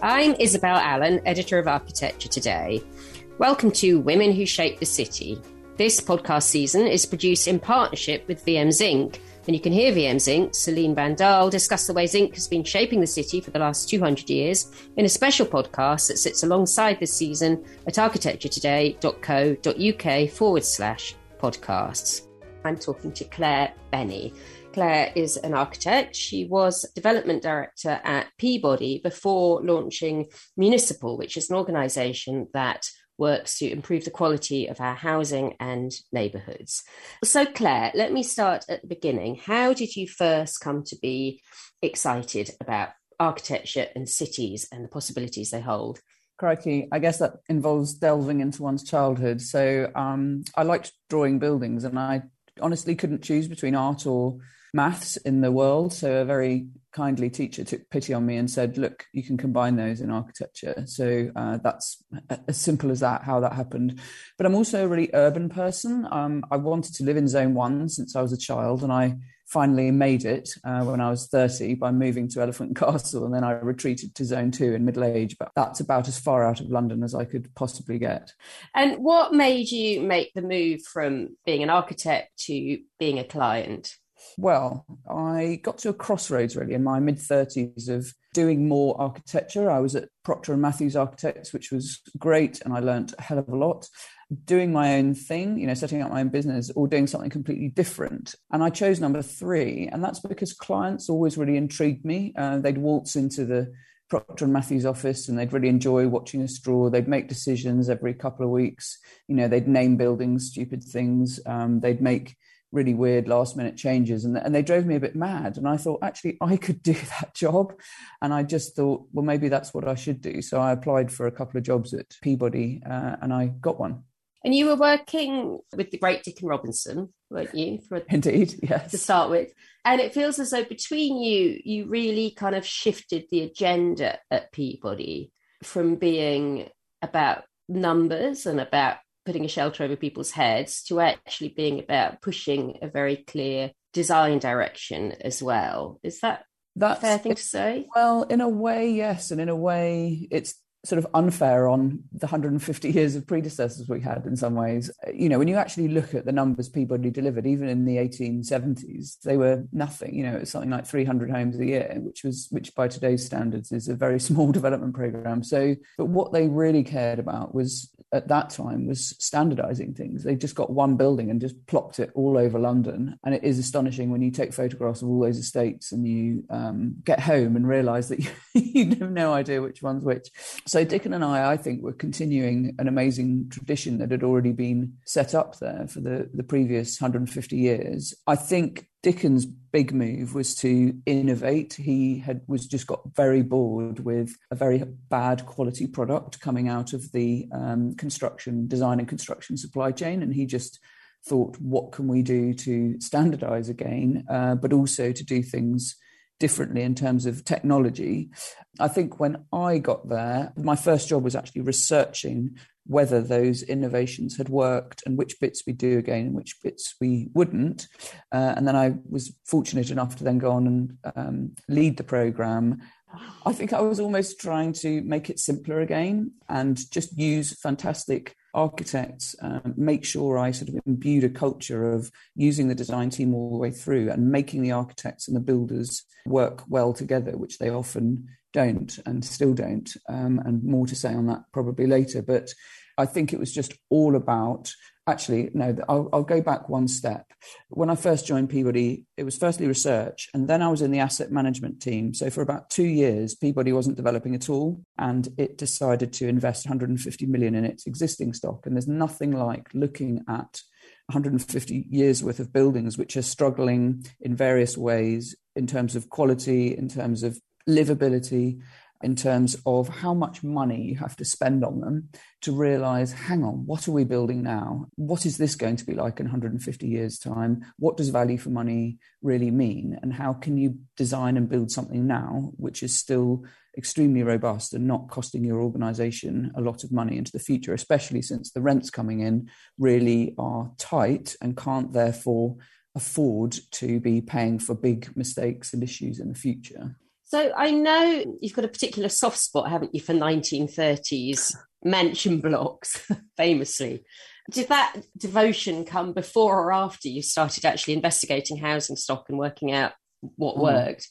I'm Isabel Allen, editor of Architecture Today. Welcome to Women Who Shape the City. This podcast season is produced in partnership with VM Zinc, and you can hear VM Zinc, Celine Bandal, discuss the way zinc has been shaping the city for the last 200 years in a special podcast that sits alongside this season at architecturetoday.co.uk forward slash podcasts. I'm talking to Claire Bennie. Claire is an architect. She was development director at Peabody before launching Municipal, which is an organisation that works to improve the quality of our housing and neighbourhoods. So, Claire, let me start at the beginning. How did you first come to be excited about architecture and cities and the possibilities they hold? Crikey, I guess that involves delving into one's childhood. So um, I liked drawing buildings, and I honestly couldn't choose between art or maths in the world. So a very kindly teacher took pity on me and said, "Look, you can combine those in architecture." So uh, that's as simple as that. How that happened. But I'm also a really urban person. Um, I wanted to live in Zone One since I was a child, and I finally made it uh, when I was 30 by moving to Elephant Castle, and then I retreated to Zone Two in middle age. But that's about as far out of London as I could possibly get. And what made you make the move from being an architect to being a client? Well, I got to a crossroads really in my mid 30s of doing more architecture. I was at Proctor and Matthews Architects, which was great, and I learned a hell of a lot. Doing my own thing, you know, setting up my own business or doing something completely different. And I chose number three, and that's because clients always really intrigued me. Uh, they'd waltz into the Proctor and Matthews office and they'd really enjoy watching us draw. They'd make decisions every couple of weeks. You know, they'd name buildings, stupid things. Um, they'd make really weird last minute changes and, and they drove me a bit mad and i thought actually i could do that job. And i just thought well maybe that's what i should do. So i applied for a couple of jobs at peabody uh, and i got one. And you were working with the great Dickon Robinson weren't you for indeed yes. to start with. And it feels as though between you you really kind of shifted the agenda at peabody from being about numbers and about putting a shelter over people's heads to actually being about pushing a very clear design direction as well. Is that that's fair thing to say? Well, in a way, yes, and in a way, it's sort of unfair on the 150 years of predecessors we had in some ways. You know, when you actually look at the numbers Peabody delivered, even in the 1870s, they were nothing. You know, it's something like 300 homes a year, which was, which by today's standards is a very small development program. So, but what they really cared about was at that time was standardizing things. They just got one building and just plopped it all over London. And it is astonishing when you take photographs of all those estates and you um, get home and realize that you, you have no idea which one's which. So Dickon and I, I think, were continuing an amazing tradition that had already been set up there for the, the previous 150 years. I think Dickon's big move was to innovate. He had was just got very bored with a very bad quality product coming out of the um, construction design and construction supply chain, and he just thought, what can we do to standardize again, uh, but also to do things differently in terms of technology. I think when I got there, my first job was actually researching whether those innovations had worked and which bits we do again and which bits we wouldn't. Uh, and then I was fortunate enough to then go on and um, lead the program. I think I was almost trying to make it simpler again and just use fantastic architects, um, make sure I sort of imbued a culture of using the design team all the way through and making the architects and the builders work well together, which they often don't and still don't. Um, and more to say on that probably later. But I think it was just all about actually, no, I'll, I'll, go back one step. When I first joined Peabody, it was firstly research, and then I was in the asset management team. So for about two years, Peabody wasn't developing at all, and it decided to invest 150 million in its existing stock. And there's nothing like looking at 150 years worth of buildings which are struggling in various ways in terms of quality, in terms of livability, in terms of how much money you have to spend on them to realize hang on, what are we building now? What is this going to be like in 150 years' time? What does value for money really mean? And how can you design and build something now which is still extremely robust and not costing your organization a lot of money into the future, especially since the rents coming in really are tight and can't therefore afford to be paying for big mistakes and issues in the future? So I know you've got a particular soft spot, haven't you, for 1930s mansion blocks, famously. Did that devotion come before or after you started actually investigating housing stock and working out what mm. worked?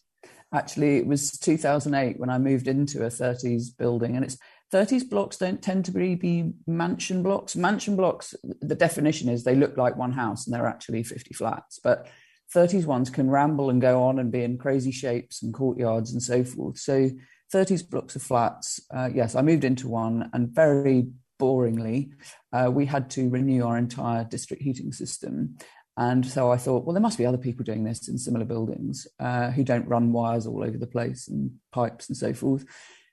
Actually, it was 2008 when I moved into a 30s building, and it's 30s blocks don't tend to be, be mansion blocks. Mansion blocks, the definition is they look like one house and they're actually 50 flats. But 30s ones can ramble and go on and be in crazy shapes and courtyards and so forth. So 30s blocks of flats. Uh, yes, I moved into one and very boringly, uh, we had to renew our entire district heating system. And so I thought, well, there must be other people doing this in similar buildings uh, who don't run wires all over the place and pipes and so forth.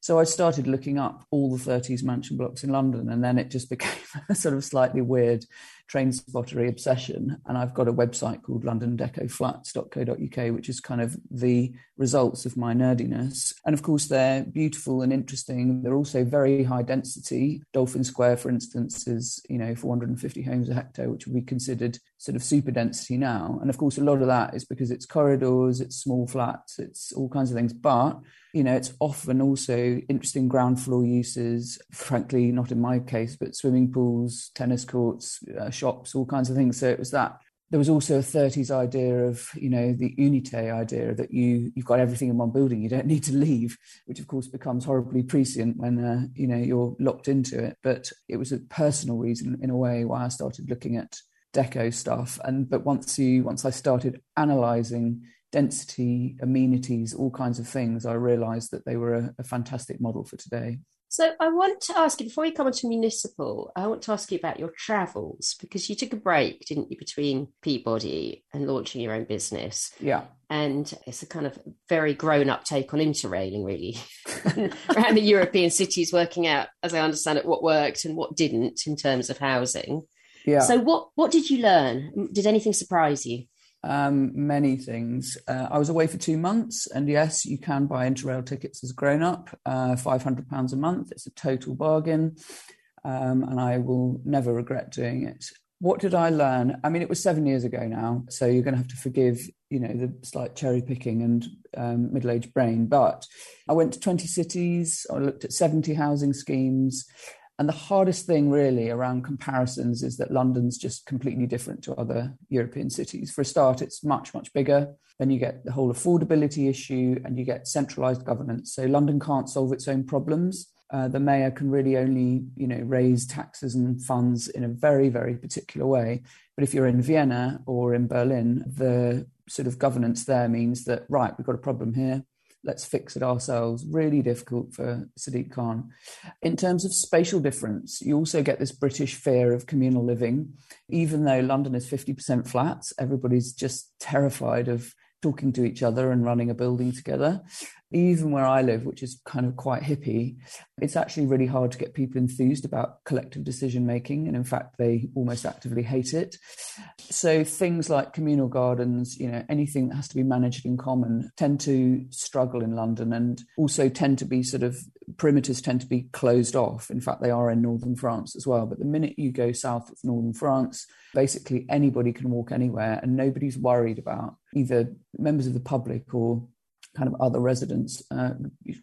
So I started looking up all the 30s mansion blocks in London, and then it just became a sort of slightly weird train spottery obsession. And I've got a website called londondecoflats.co.uk, which is kind of the results of my nerdiness. And of course, they're beautiful and interesting. They're also very high density. Dolphin Square, for instance, is, you know, 450 homes a hectare, which would be considered sort of super density now. And of course, a lot of that is because it's corridors, it's small flats, it's all kinds of things. But you know, it's often also interesting ground floor uses, frankly, not in my case, but swimming pools, tennis courts, uh, shops, all kinds of things. So it was that. There was also a 30s idea of, you know, the unité idea that you, you've got everything in one building, you don't need to leave, which of course becomes horribly prescient when, uh, you know, you're locked into it. But it was a personal reason in a way why I started looking at deco stuff. And, but once you, once I started analyzing density, amenities, all kinds of things, I realised that they were a, a, fantastic model for today. So I want to ask you before we come on to municipal, I want to ask you about your travels because you took a break, didn't you, between Peabody and launching your own business? Yeah. And it's a kind of very grown up take on interrailing, really, around the European cities, working out, as I understand it, what worked and what didn't in terms of housing. Yeah. So what what did you learn? Did anything surprise you? Um, many things. Uh, I was away for two months, and yes, you can buy Interrail tickets as a grown up, uh, £500 a month. It's a total bargain, um, and I will never regret doing it. What did I learn? I mean, it was seven years ago now, so you're going to have to forgive, you know, the slight cherry picking and um, middle aged brain. But I went to 20 cities, I looked at 70 housing schemes. And the hardest thing, really, around comparisons is that London's just completely different to other European cities. For a start, it's much, much bigger. Then you get the whole affordability issue and you get centralized governance. So London can't solve its own problems. Uh, the mayor can really only, you know, raise taxes and funds in a very, very particular way. But if you're in Vienna or in Berlin, the sort of governance there means that, right, we've got a problem here let's fix it ourselves. Really difficult for Sadiq Khan. In terms of spatial difference, you also get this British fear of communal living. Even though London is 50% flats, everybody's just terrified of talking to each other and running a building together. Even where I live, which is kind of quite hippie, it's actually really hard to get people enthused about collective decision making. And in fact, they almost actively hate it. So things like communal gardens, you know, anything that has to be managed in common tend to struggle in London and also tend to be sort of perimeters tend to be closed off. In fact, they are in northern France as well. But the minute you go south of northern France, basically anybody can walk anywhere and nobody's worried about either members of the public or kind of other residents uh,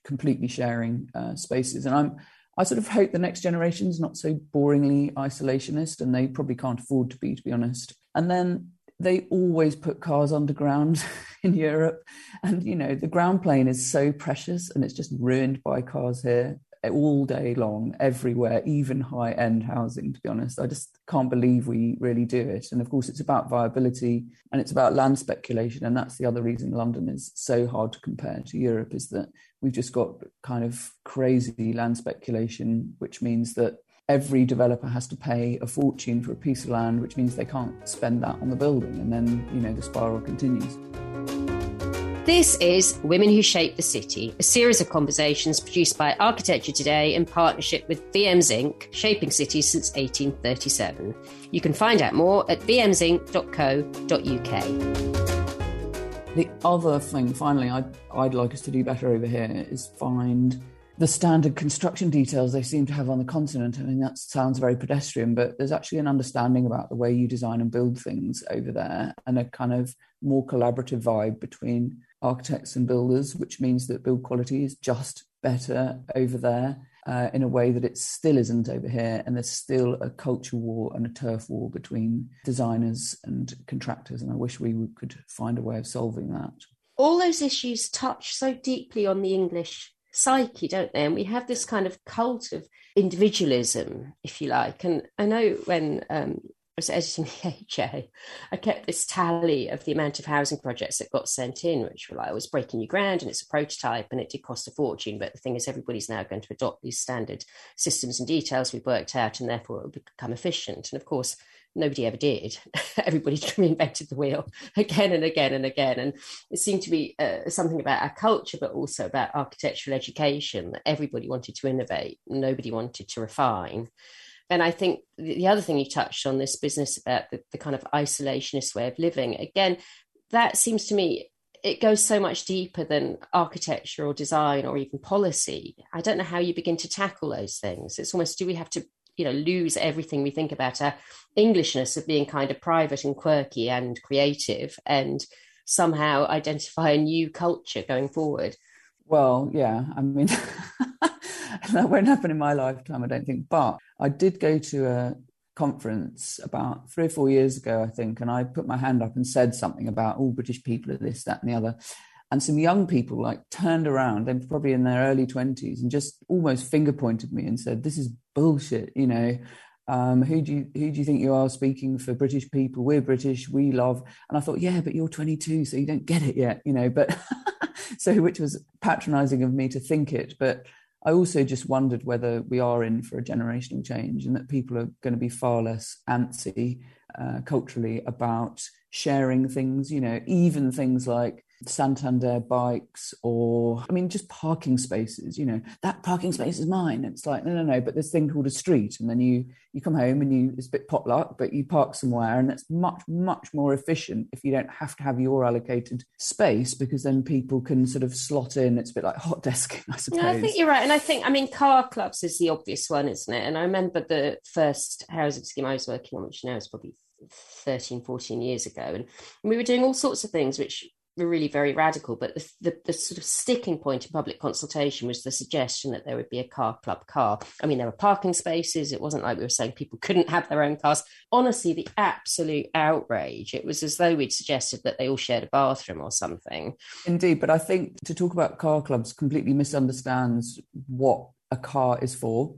completely sharing uh, spaces. And I'm I sort of hope the next generation's not so boringly isolationist, and they probably can't afford to be, to be honest. And then they always put cars underground in Europe, and you know the ground plane is so precious, and it's just ruined by cars here all day long, everywhere, even high end housing, to be honest. I just can't believe we really do it. And of course, it's about viability and it's about land speculation. And that's the other reason London is so hard to compare to Europe is that we've just got kind of crazy land speculation, which means that every developer has to pay a fortune for a piece of land, which means they can't spend that on the building. And then, you know, the spiral continues. This is Women Who Shape the City, a series of conversations produced by Architecture Today in partnership with VM Zinc, shaping cities since 1837. You can find out more at vmzinc.co.uk. The other thing, finally, I'd, I'd like us to do better over here is find the standard construction details they seem to have on the continent. I mean, that sounds very pedestrian, but there's actually an understanding about the way you design and build things over there and a kind of more collaborative vibe between architects and builders, which means that build quality is just better over there uh, in a way that it still isn't over here. And there's still a culture war and a turf war between designers and contractors. And I wish we could find a way of solving that. All those issues touch so deeply on the English psyche, don't they? And we have this kind of cult of individualism, if you like. And I know when um, was editing the HA, I kept this tally of the amount of housing projects that got sent in, which were like, I was breaking new ground and it's a prototype and it did cost a fortune. But the thing is, everybody's now going to adopt these standard systems and details we've worked out, and therefore it will become efficient. And of course, nobody ever did. Everybody reinvented the wheel again and again and again. And it seemed to be uh, something about our culture, but also about architectural education that everybody wanted to innovate, nobody wanted to refine and I think the other thing you touched on this business about the, the kind of isolationist way of living, again, that seems to me it goes so much deeper than architecture or design or even policy. I don't know how you begin to tackle those things. It's almost do we have to, you know, lose everything we think about our Englishness of being kind of private and quirky and creative and somehow identify a new culture going forward? Well, yeah. I mean, that won't happen in my lifetime, I don't think. But I did go to a conference about three or four years ago, I think, and I put my hand up and said something about all British people are this, that, and the other. And some young people like turned around, they're probably in their early 20s, and just almost finger pointed me and said, This is bullshit, you know. Um, who do you who do you think you are speaking for British people? We're British, we love. And I thought, yeah, but you're 22, so you don't get it yet, you know. But so which was patronising of me to think it, but I also just wondered whether we are in for a generational change and that people are going to be far less antsy uh, culturally about sharing things, you know, even things like Santander bikes or, I mean, just parking spaces, you know, that parking space is mine. It's like, no, no, no, but this thing called a street. And then you, you come home and you, it's a bit potluck, but you park somewhere and it's much, much more efficient if you don't have to have your allocated space because then people can sort of slot in. It's a bit like hot desking, I suppose. Yeah, I think you're right. And I think, I mean, car clubs is the obvious one, isn't it? And I remember the first housing scheme I was working on, which now is probably 13, 14 years ago. And we were doing all sorts of things which really very radical. But the, the, the, sort of sticking point in public consultation was the suggestion that there would be a car club car. I mean, there were parking spaces. It wasn't like we were saying people couldn't have their own cars. Honestly, the absolute outrage. It was as though we'd suggested that they all shared a bathroom or something. Indeed. But I think to talk about car clubs completely misunderstands what a car is for.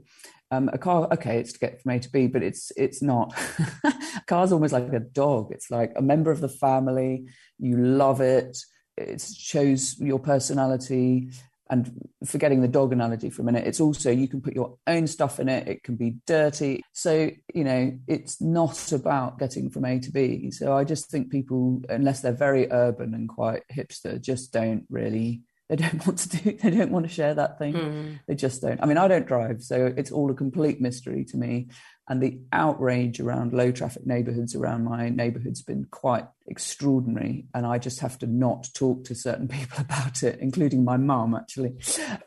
Um, a car, okay, it's to get from A to B, but it's it's not. a car's almost like a dog. It's like a member of the family. You love it. It shows your personality. And forgetting the dog analogy for a minute, it's also you can put your own stuff in it. It can be dirty. So, you know, it's not about getting from A to B. So I just think people, unless they're very urban and quite hipster, just don't really they don't want to do they don't want to share that thing. Mm. they just don't. I mean i don't drive so it's all a complete mystery to me. And the outrage around low traffic neighborhoods around my neighborhood's been quite extraordinary. And i just have to not talk to certain people about it including my mum actually.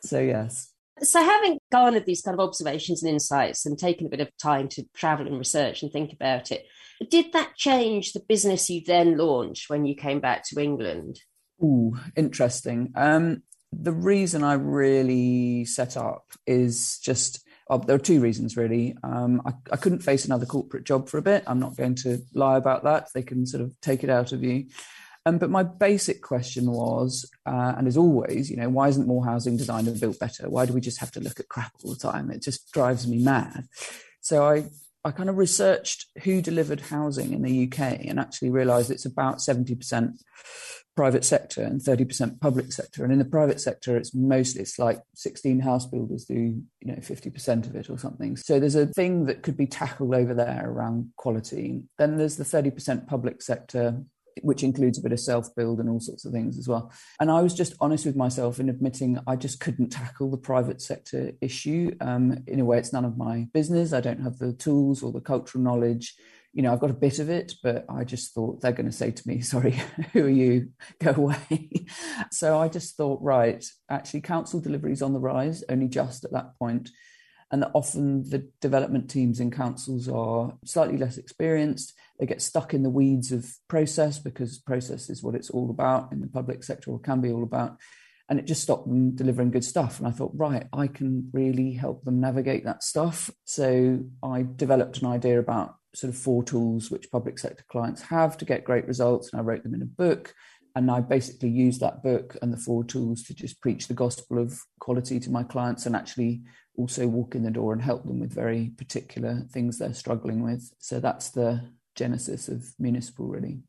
So yes. So having garnered these kind of observations and insights and taken a bit of time to travel and research and think about it did that change the business you then launched when you came back to england Ooh, interesting. Um, the reason I really set up is just oh, there are two reasons really. Um, I, I, couldn't face another corporate job for a bit. I'm not going to lie about that. They can sort of take it out of you. Um, but my basic question was, uh, and is always, you know, why isn't more housing designed and built better? Why do we just have to look at crap all the time? It just drives me mad. So I I kind of researched who delivered housing in the UK and actually realised it's about seventy percent private sector and 30% public sector and in the private sector it's mostly it's like 16 house builders do you know 50% of it or something so there's a thing that could be tackled over there around quality then there's the 30% public sector which includes a bit of self build and all sorts of things as well. And I was just honest with myself in admitting I just couldn't tackle the private sector issue. Um, in a way, it's none of my business. I don't have the tools or the cultural knowledge you know, I've got a bit of it, but I just thought they're going to say to me, sorry, who are you? Go away. so I just thought, right, actually, council delivery is on the rise, only just at that point and that often the development teams in councils are slightly less experienced. They get stuck in the weeds of process because process is what it's all about in the public sector or can be all about. And it just stopped them delivering good stuff. And I thought, right, I can really help them navigate that stuff. So I developed an idea about sort of four tools which public sector clients have to get great results. And I wrote them in a book. And I basically used that book and the four tools to just preach the gospel of quality to my clients and actually also walk in the door and help them with very particular things they're struggling with. So that's the genesis of municipal, really.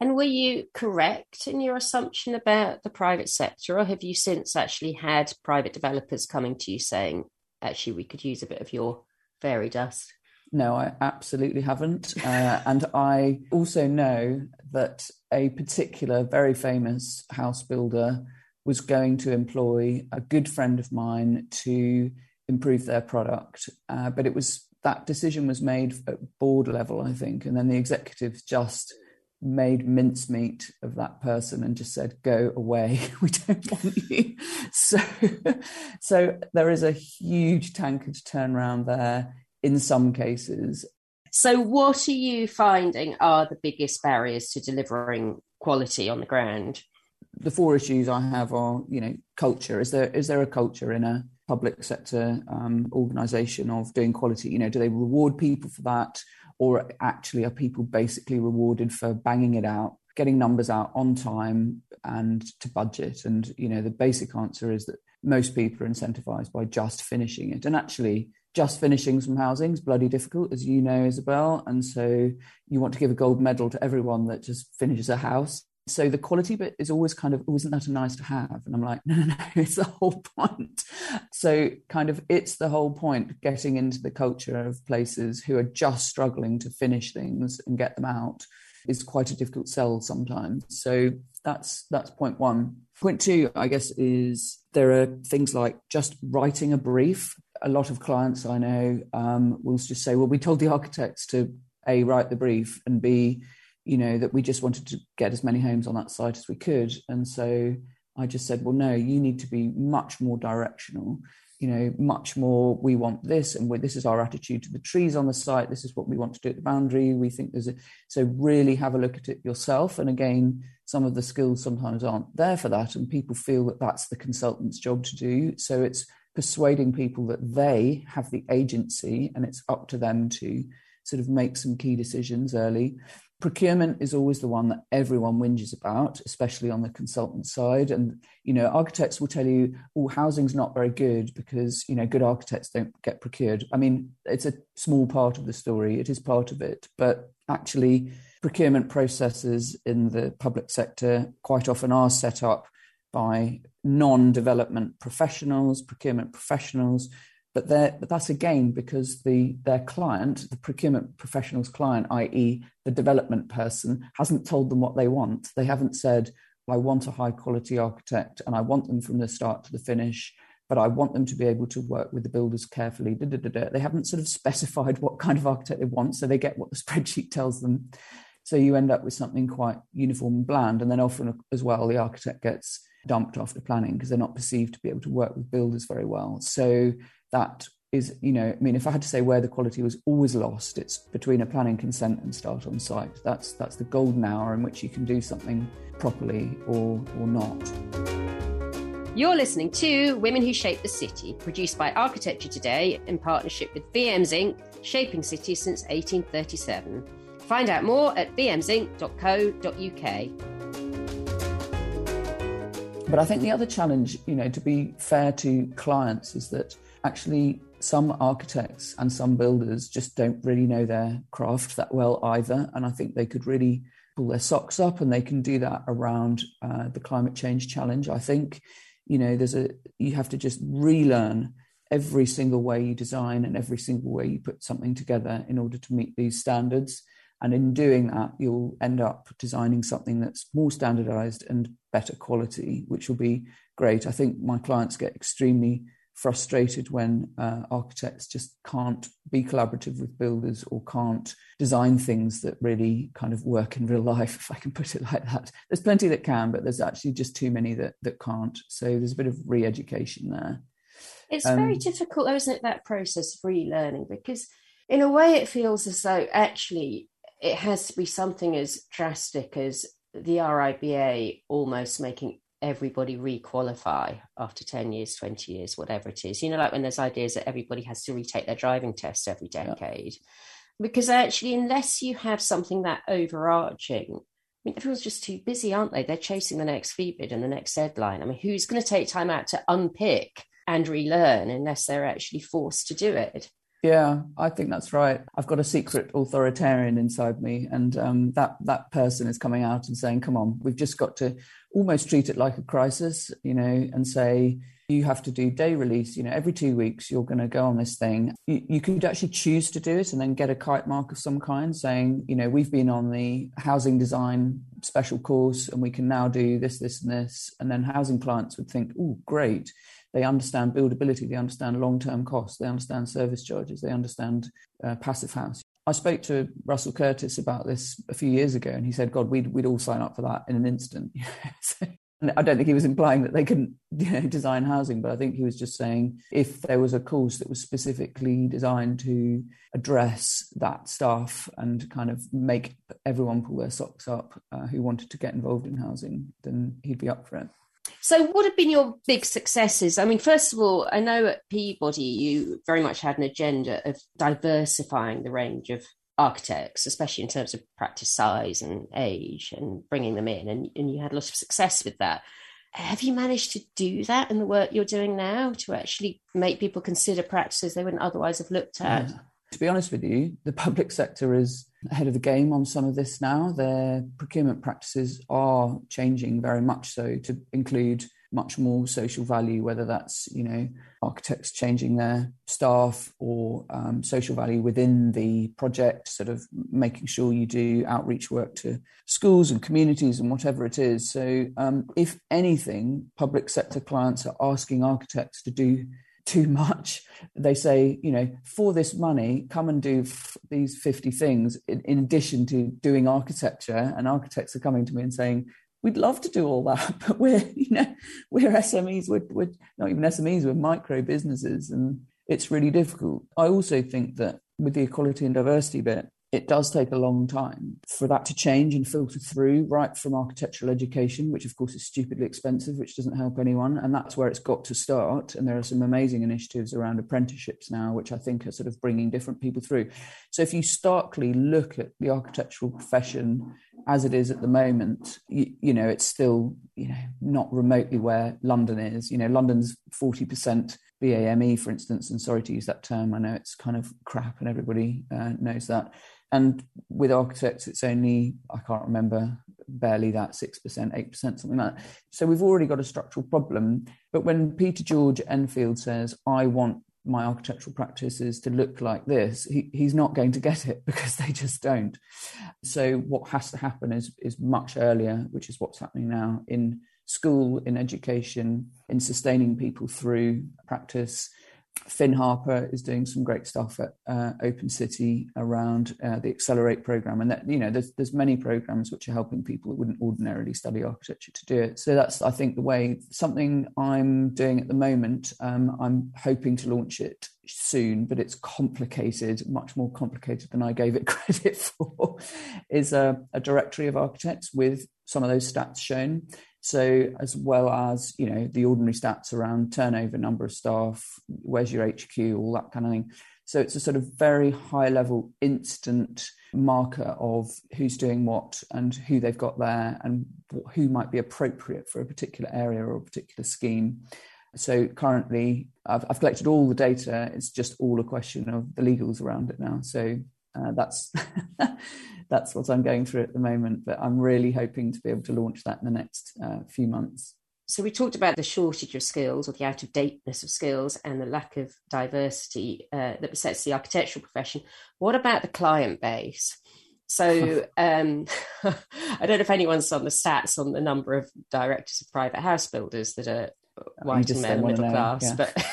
And were you correct in your assumption about the private sector, or have you since actually had private developers coming to you saying, actually, we could use a bit of your fairy dust? No, I absolutely haven't. Uh, and I also know that a particular very famous house builder was going to employ a good friend of mine to improve their product. Uh, but it was that decision was made at board level, I think, and then the executives just made mincemeat of that person and just said, "Go away, we don't want you." So, so there is a huge tankard turnaround there in some cases. So, what are you finding are the biggest barriers to delivering quality on the ground? The four issues I have are, you know, culture. Is there is there a culture in a public sector um, organisation of doing quality? You know, do they reward people for that, or actually are people basically rewarded for banging it out, getting numbers out on time and to budget? And you know, the basic answer is that most people are incentivised by just finishing it, and actually. Just finishing some housing is bloody difficult, as you know, Isabel. And so you want to give a gold medal to everyone that just finishes a house so the quality bit is always kind of, oh, isn't that a nice to have? And I'm like, no, no, no, it's the whole point. So kind of, it's the whole point getting into the culture of places who are just struggling to finish things and get them out is quite a difficult sell sometimes. So that's that's point one. Point two, I guess, is there are things like just writing a brief. A lot of clients I know um, will just say, well, we told the architects to a write the brief and b you know, that we just wanted to get as many homes on that site as we could. And so I just said, well, no, you need to be much more directional, you know, much more, we want this, and this is our attitude to the trees on the site. This is what we want to do at the boundary. We think there's a, so really have a look at it yourself. And again, some of the skills sometimes aren't there for that. And people feel that that's the consultant's job to do. So it's persuading people that they have the agency and it's up to them to sort of make some key decisions early procurement is always the one that everyone whinges about, especially on the consultant side. And, you know, architects will tell you, oh, housing's not very good because, you know, good architects don't get procured. I mean, it's a small part of the story, it is part of it. But actually, procurement processes in the public sector quite often are set up by non development professionals, procurement professionals but, but that's again because the their client, the procurement professional's client, i.e., the development person, hasn't told them what they want. They haven't said, "I want a high quality architect, and I want them from the start to the finish." But I want them to be able to work with the builders carefully. Da, da, da, they haven't sort of specified what kind of architect they want, so they get what the spreadsheet tells them. So you end up with something quite uniform and bland. And then often as well, the architect gets dumped after planning because they're not perceived to be able to work with builders very well. So that is, you know, I mean, if I had to say where the quality was always lost, it's between a planning consent and start on site. That's that's the golden hour in which you can do something properly or or not. You're listening to Women Who Shape the City, produced by Architecture Today in partnership with VM Zinc, shaping cities since 1837. Find out more at vmzinc.co.uk. But I think the other challenge, you know, to be fair to clients, is that actually some architects and some builders just don't really know their craft that well either. And I think they could really pull their socks up and they can do that around uh, the climate change challenge. I think, you know, there's a, you have to just relearn every single way you design and every single way you put something together in order to meet these standards. And in doing that, you'll end up designing something that's more standardized and better quality, which will be great. I think my clients get extremely frustrated when uh, architects just can't be collaborative with builders or can't design things that really kind of work in real life, if I can put it like that. There's plenty that can, but there's actually just too many that, that can't. So there's a bit of re education there. It's um, very difficult, though, isn't it, that process of relearning? Because in a way, it feels as though actually it has to be something as drastic as the RIBA almost making everybody re-qualify after 10 years 20 years whatever it is you know like when there's ideas that everybody has to retake their driving test every decade yeah. because actually unless you have something that overarching I mean, everyone's just too busy, aren't they? They're chasing the next fee bid and the next deadline. I mean, who's going to take time out to unpick and relearn unless they're actually forced to do it? Yeah, I think that's right. I've got a secret authoritarian inside me, and um, that that person is coming out and saying, "Come on, we've just got to almost treat it like a crisis, you know, and say you have to do day release. You know, every two weeks you're going to go on this thing. You, you could actually choose to do it and then get a kite mark of some kind, saying, you know, we've been on the housing design special course, and we can now do this, this, and this, and then housing clients would think, "Oh, great." They understand buildability, they understand long term costs, they understand service charges, they understand uh, passive house. I spoke to Russell Curtis about this a few years ago, and he said, "God, we'd we'd all sign up for that in an instant." so, I don't think he was implying that they can you know, design housing, but I think he was just saying if there was a course that was specifically designed to address that stuff and kind of make everyone pull their socks up uh, who wanted to get involved in housing, then he'd be up for it. So, what have been your big successes? I mean, first of all, I know at Peabody you very much had an agenda of diversifying the range of architects, especially in terms of practice size and age, and bringing them in, and, and you had a lot of success with that. Have you managed to do that in the work you're doing now to actually make people consider practices they wouldn't otherwise have looked at? To be honest with you, the public sector is ahead of the game on some of this now. Their procurement practices are changing very much so to include much more social value, whether that's you know architects changing their staff or um, social value within the project, sort of making sure you do outreach work to schools and communities and whatever it is. So, um, if anything, public sector clients are asking architects to do too much. They say, you know, for this money, come and do f- these 50 things in, in, addition to doing architecture. And architects are coming to me and saying, we'd love to do all that, but we're, you know, we're SMEs, we're, we're not even SMEs, we're micro businesses. And it's really difficult. I also think that with the equality and diversity bit, it does take a long time for that to change and filter through right from architectural education which of course is stupidly expensive which doesn't help anyone. And that's where it's got to start. And there are some amazing initiatives around apprenticeships now which i think are sort of bringing different people through. So if you starkly look at the architectural profession as it is at the moment you, you know it's still you know not remotely where london is. You know london's 40% BAME, for instance, and sorry to use that term, I know it's kind of crap and everybody uh, knows that. And with architects, it's only, I can't remember, barely that 6%, 8%, something like that. So we've already got a structural problem. But when Peter George Enfield says, I want my architectural practices to look like this, he, he's not going to get it because they just don't. So what has to happen is, is much earlier, which is what's happening now in school, in education, in sustaining people through practice Phin Harper is doing some great stuff at uh, Open City around uh, the Accelerate program, and that you know there's there's many programs which are helping people that wouldn't ordinarily study architecture to do it. So that's I think the way. Something I'm doing at the moment. Um, I'm hoping to launch it soon, but it's complicated, much more complicated than I gave it credit for. is a, a directory of architects with some of those stats shown. So, as well as you know the ordinary stats around turnover, number of staff, where's your HQ, all that kind of thing. So it's a sort of very high level, instant marker of who's doing what and who they've got there and who might be appropriate for a particular area or a particular scheme. So currently, I've, I've collected all the data. It's just all a question of the legals around it now. So uh, that's that's what I'm going through at the moment. But I'm really hoping to be able to launch that in the next uh, few months. So we talked about the shortage of skills or the out of dateness of skills and the lack of diversity uh, that besets the architectural profession. What about the client base? So um, I don't know if anyone's on the stats on the number of directors of private house builders that are white and male middle class, yeah. but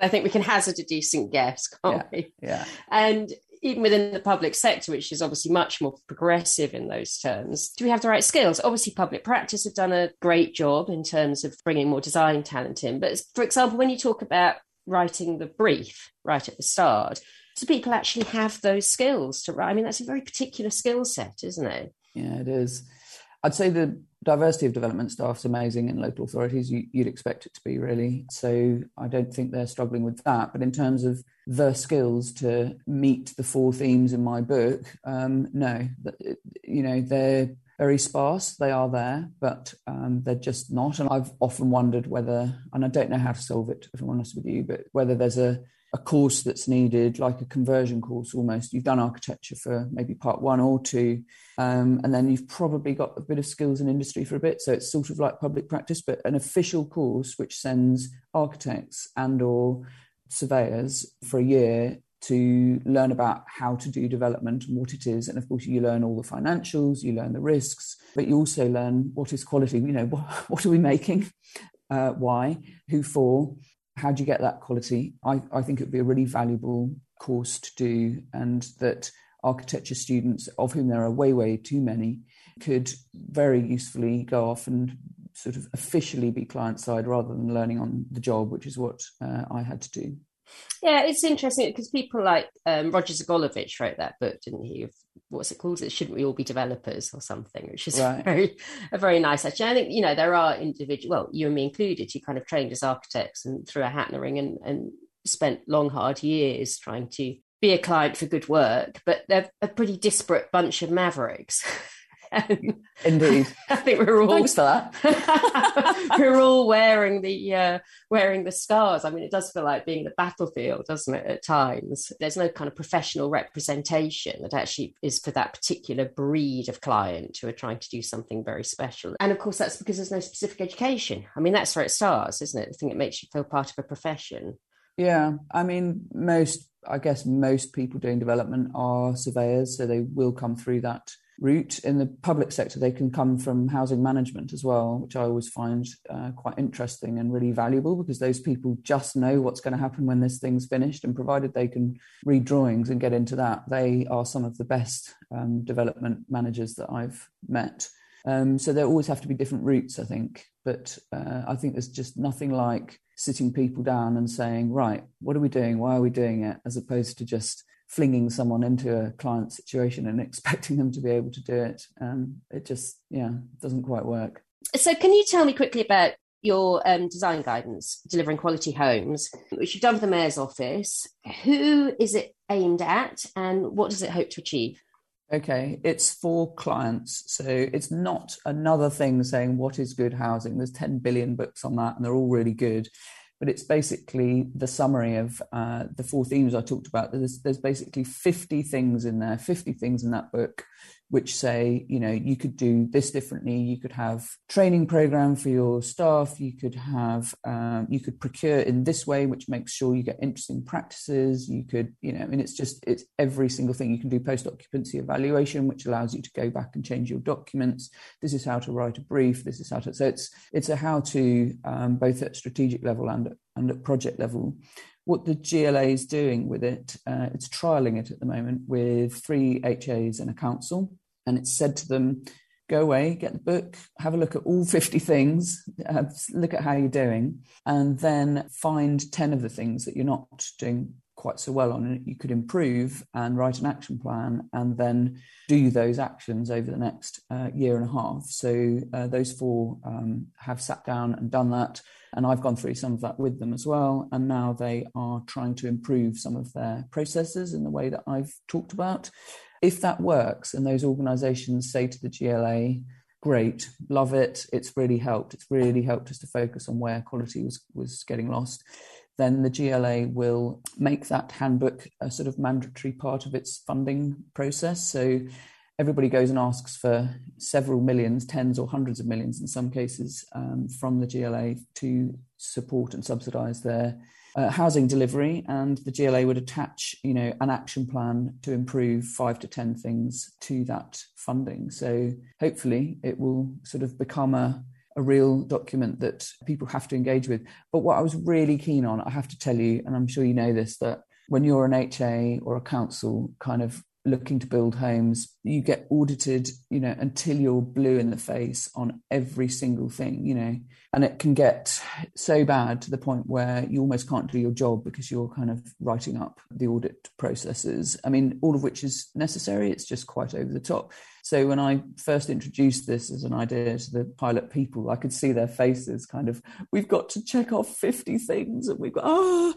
I think we can hazard a decent guess, can't yeah. we? Yeah. And even within the public sector, which is obviously much more progressive in those terms, do we have the right skills? Obviously, public practice have done a great job in terms of bringing more design talent in. But for example, when you talk about writing the brief right at the start, do people actually have those skills to write? I mean, that's a very particular skill set, isn't it? Yeah, it is. I'd say the diversity of development staff is amazing in local authorities. You, would expect it to be really. So I don't think they're struggling with that. But in terms of the skills to meet the four themes in my book, um, no, you know they're very sparse. They are there, but um, they're just not. And I've often wondered whether, and I don't know how to solve it, if I'm honest with you, but whether there's a a course that's needed, like a conversion course almost. You've done architecture for maybe part one or two, um, and then you've probably got a bit of skills in industry for a bit. So it's sort of like public practice, but an official course which sends architects and or surveyors for a year to learn about how to do development and what it is. And of course, you learn all the financials, you learn the risks, but you also learn what is quality. You know, what, what are we making? Uh, why? Who for? How do you get that quality? I, I think it would be a really valuable course to do, and that architecture students, of whom there are way, way too many, could very usefully go off and sort of officially be client side rather than learning on the job, which is what uh, I had to do. Yeah, it's interesting because people like um, Roger Zogolovitch wrote that book, didn't he? What's it called? It shouldn't we all be developers or something? Which is right. very, a very nice. Actually, I think you know there are individual. Well, you and me included. You kind of trained as architects and threw a hat in the ring and and spent long hard years trying to be a client for good work, but they're a pretty disparate bunch of mavericks. Indeed. I think we're all thanks for that. we're all wearing the uh, wearing the scars. I mean, it does feel like being the battlefield, doesn't it? At times, there's no kind of professional representation that actually is for that particular breed of client who are trying to do something very special. And of course, that's because there's no specific education. I mean, that's where it starts, isn't it? The thing that makes you feel part of a profession. Yeah, I mean, most I guess most people doing development are surveyors, so they will come through that route in the public sector they can come from housing management as well which i always find uh, quite interesting and really valuable because those people just know what's going to happen when this thing's finished. And provided they can read drawings and get into that they are some of the best um, development managers that i've met. Um, so there always have to be different routes i think. But uh, i think there's just nothing like sitting people down and saying right what are we doing? Why are we doing it? as opposed to just flinging someone into a client situation and expecting them to be able to do it. Um, it just, yeah, doesn't quite work. So, can you tell me quickly about your um, design guidance, delivering quality homes, which you've done for the mayor's office? Who is it aimed at, and what does it hope to achieve? Okay, it's for clients. So it's not another thing saying what is good housing. There's 10 billion books on that, and they're all really good but it's basically the summary of uh, the four themes I talked about. There's, there's basically 50 things in there, 50 things in that book which say, you know, you could do this differently. You could have training program for your staff. You could have, um, you could procure in this way, which makes sure you get interesting practices. You could, you know, I mean, it's just, it's every single thing. You can do post occupancy evaluation, which allows you to go back and change your documents. This is how to write a brief. This is how to, so it's, it's a how to um, both at strategic level and, and at project level what the GLA is doing with it, uh, it's trialing it at the moment with three HAs and a council. And it's said to them, go away, get the book, have a look at all 50 things, uh, look at how you're doing, and then find 10 of the things that you're not doing quite so well on it, you could improve and write an action plan and then do those actions over the next uh, year and a half so uh, those four um, have sat down and done that and I've gone through some of that with them as well. And now they are trying to improve some of their processes in the way that I've talked about. If that works and those organizations say to the GLA, great, love it, it's really helped, it's really helped us to focus on where quality was, was getting lost, then the GLA will make that handbook a sort of mandatory part of its funding process. So everybody goes and asks for several millions, tens or hundreds of millions in some cases, um, from the GLA to support and subsidise their uh, housing delivery, and the GLA would attach, you know, an action plan to improve five to ten things to that funding. So hopefully, it will sort of become a a real document that people have to engage with. But what I was really keen on, I have to tell you, and I'm sure you know this, that when you're an HA or a council kind of looking to build homes, you get audited, you know, until you're blue in the face on every single thing, you know, and it can get so bad to the point where you almost can't do your job because you're kind of writing up the audit processes. I mean, all of which is necessary. It's just quite over the top. So when I first introduced this as an idea to the pilot people, I could see their faces kind of, we've got to check off 50 things and we've got, ah.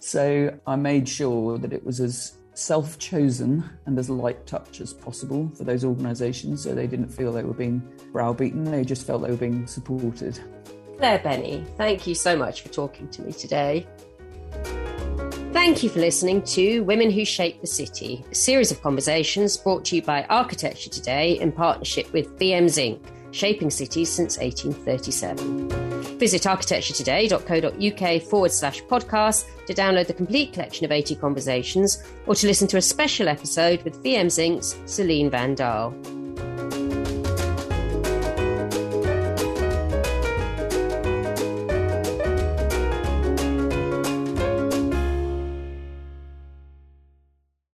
So I made sure that it was as self chosen and as light touch as possible for those organisations so they didn't feel they were being browbeaten, they just felt they were being supported. Claire Bennie, thank you so much for talking to me today. Thank you for listening to Women Who Shape the City, a series of conversations brought to you by Architecture Today in partnership with VM Zinc, shaping cities since 1837. Visit architecturetoday.co.uk forward slash podcast to download the complete collection of 80 conversations or to listen to a special episode with Zinc's Celine Van Dahl.